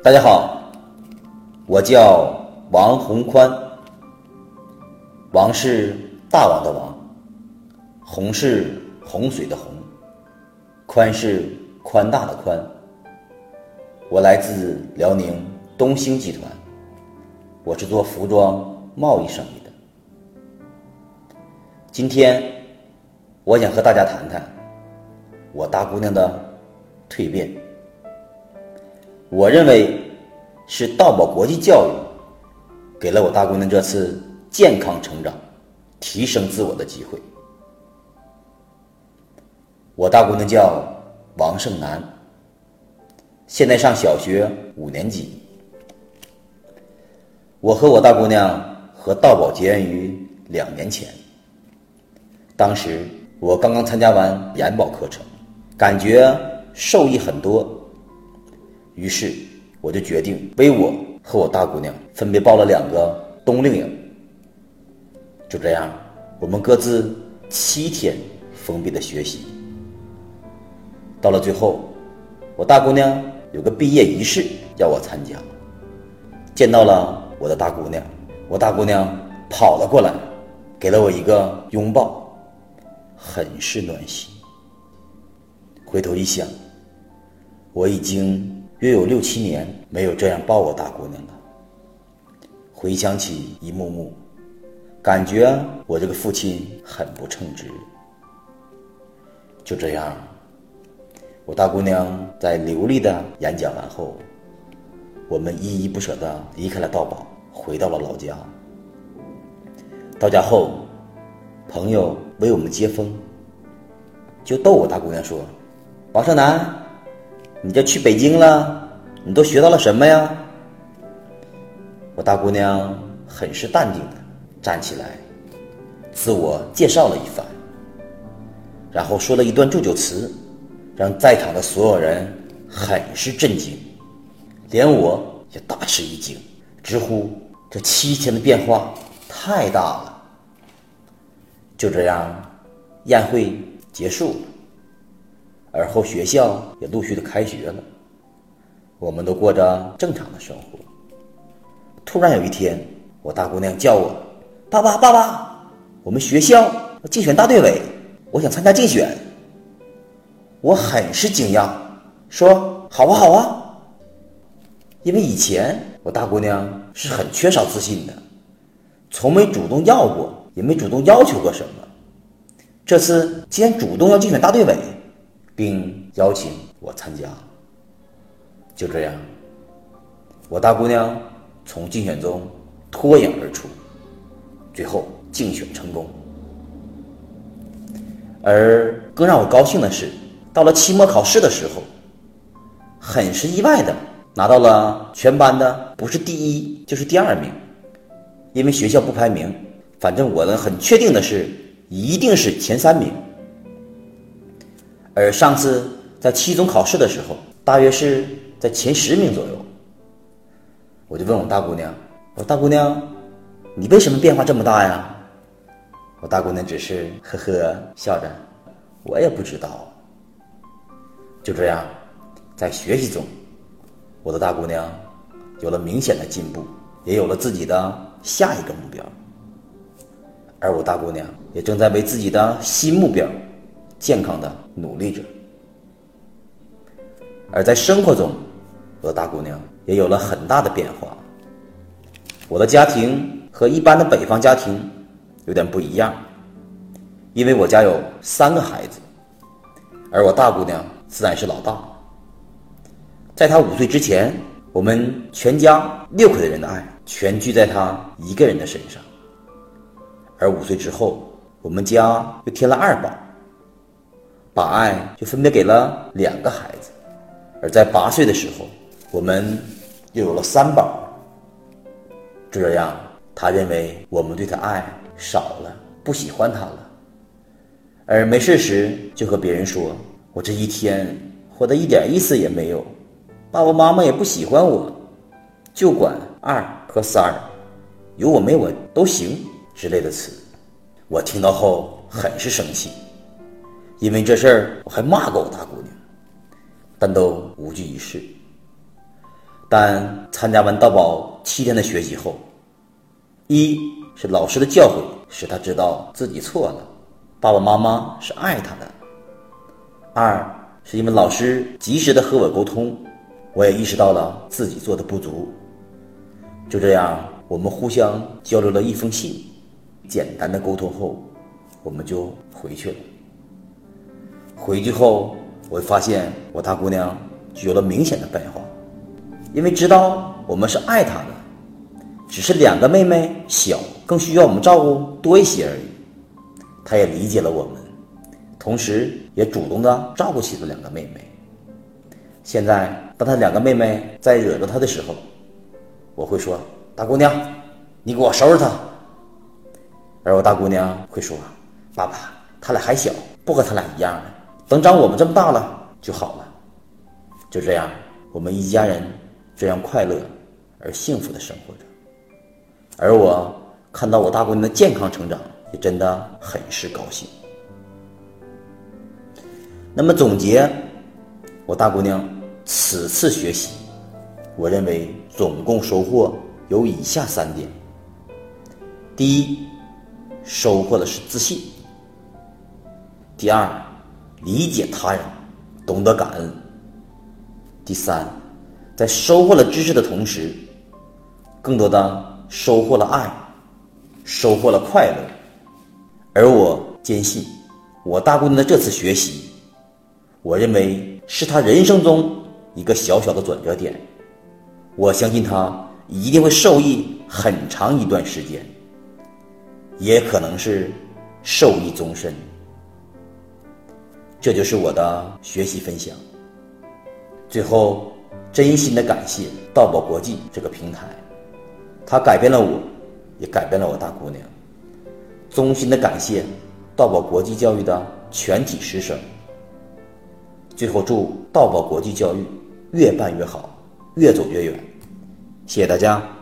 大家好，我叫王洪宽。王是大王的王，洪是洪水的洪，宽是宽大的宽。我来自辽宁东兴集团，我是做服装贸易生意的。今天，我想和大家谈谈我大姑娘的蜕变。我认为是道宝国际教育给了我大姑娘这次健康成长、提升自我的机会。我大姑娘叫王胜男，现在上小学五年级。我和我大姑娘和道宝结缘于两年前，当时我刚刚参加完研保课程，感觉受益很多。于是，我就决定为我和我大姑娘分别报了两个冬令营。就这样，我们各自七天封闭的学习。到了最后，我大姑娘有个毕业仪式要我参加，见到了我的大姑娘，我大姑娘跑了过来，给了我一个拥抱，很是暖心。回头一想，我已经。约有六七年没有这样抱我大姑娘了。回想起一幕幕，感觉我这个父亲很不称职。就这样，我大姑娘在流利的演讲完后，我们依依不舍的离开了道宝，回到了老家。到家后，朋友为我们接风，就逗我大姑娘说：“王胜男。”你这去北京了，你都学到了什么呀？我大姑娘很是淡定的站起来，自我介绍了一番，然后说了一段祝酒词，让在场的所有人很是震惊，连我也大吃一惊，直呼这七天的变化太大了。就这样，宴会结束。而后学校也陆续的开学了，我们都过着正常的生活。突然有一天，我大姑娘叫我：“爸爸，爸爸，我们学校竞选大队委，我想参加竞选。”我很是惊讶，说：“好啊，好啊。”因为以前我大姑娘是很缺少自信的，从没主动要过，也没主动要求过什么。这次既然主动要竞选大队委，并邀请我参加。就这样，我大姑娘从竞选中脱颖而出，最后竞选成功。而更让我高兴的是，到了期末考试的时候，很是意外的拿到了全班的不是第一就是第二名。因为学校不排名，反正我呢很确定的是，一定是前三名。而上次在期中考试的时候，大约是在前十名左右。我就问我大姑娘：“我说大姑娘，你为什么变化这么大呀？”我大姑娘只是呵呵笑着：“我也不知道。”就这样，在学习中，我的大姑娘有了明显的进步，也有了自己的下一个目标。而我大姑娘也正在为自己的新目标。健康的努力着，而在生活中，我的大姑娘也有了很大的变化。我的家庭和一般的北方家庭有点不一样，因为我家有三个孩子，而我大姑娘自然是老大。在她五岁之前，我们全家六口的人的爱全聚在她一个人的身上，而五岁之后，我们家又添了二宝。把爱就分别给了两个孩子，而在八岁的时候，我们又有了三宝。这样，他认为我们对他爱少了，不喜欢他了，而没事时就和别人说：“我这一天活得一点意思也没有，爸爸妈妈也不喜欢我，就管二和三，有我没我都行之类的词。”我听到后很是生气。因为这事儿，我还骂过我大姑娘，但都无济于事。但参加完道宝七天的学习后，一是老师的教诲使他知道自己错了，爸爸妈妈是爱他的；二是因为老师及时的和我沟通，我也意识到了自己做的不足。就这样，我们互相交流了一封信，简单的沟通后，我们就回去了。回去后，我发现我大姑娘有了明显的变化。因为知道我们是爱她的，只是两个妹妹小，更需要我们照顾多一些而已。她也理解了我们，同时也主动的照顾起了两个妹妹。现在，当她两个妹妹在惹着她的时候，我会说：“大姑娘，你给我收拾她。”而我大姑娘会说：“爸爸，他俩还小，不和他俩一样的，等长我们这么大了就好了。”就这样，我们一家人。这样快乐而幸福的生活着，而我看到我大姑娘的健康成长，也真的很是高兴。那么总结我大姑娘此次学习，我认为总共收获有以下三点：第一，收获的是自信；第二，理解他人，懂得感恩；第三。在收获了知识的同时，更多的收获了爱，收获了快乐。而我坚信，我大姑娘的这次学习，我认为是她人生中一个小小的转折点。我相信她一定会受益很长一段时间，也可能是受益终身。这就是我的学习分享。最后。真心的感谢道宝国际这个平台，它改变了我，也改变了我大姑娘。衷心的感谢道宝国际教育的全体师生。最后祝道宝国际教育越办越好，越走越远。谢谢大家。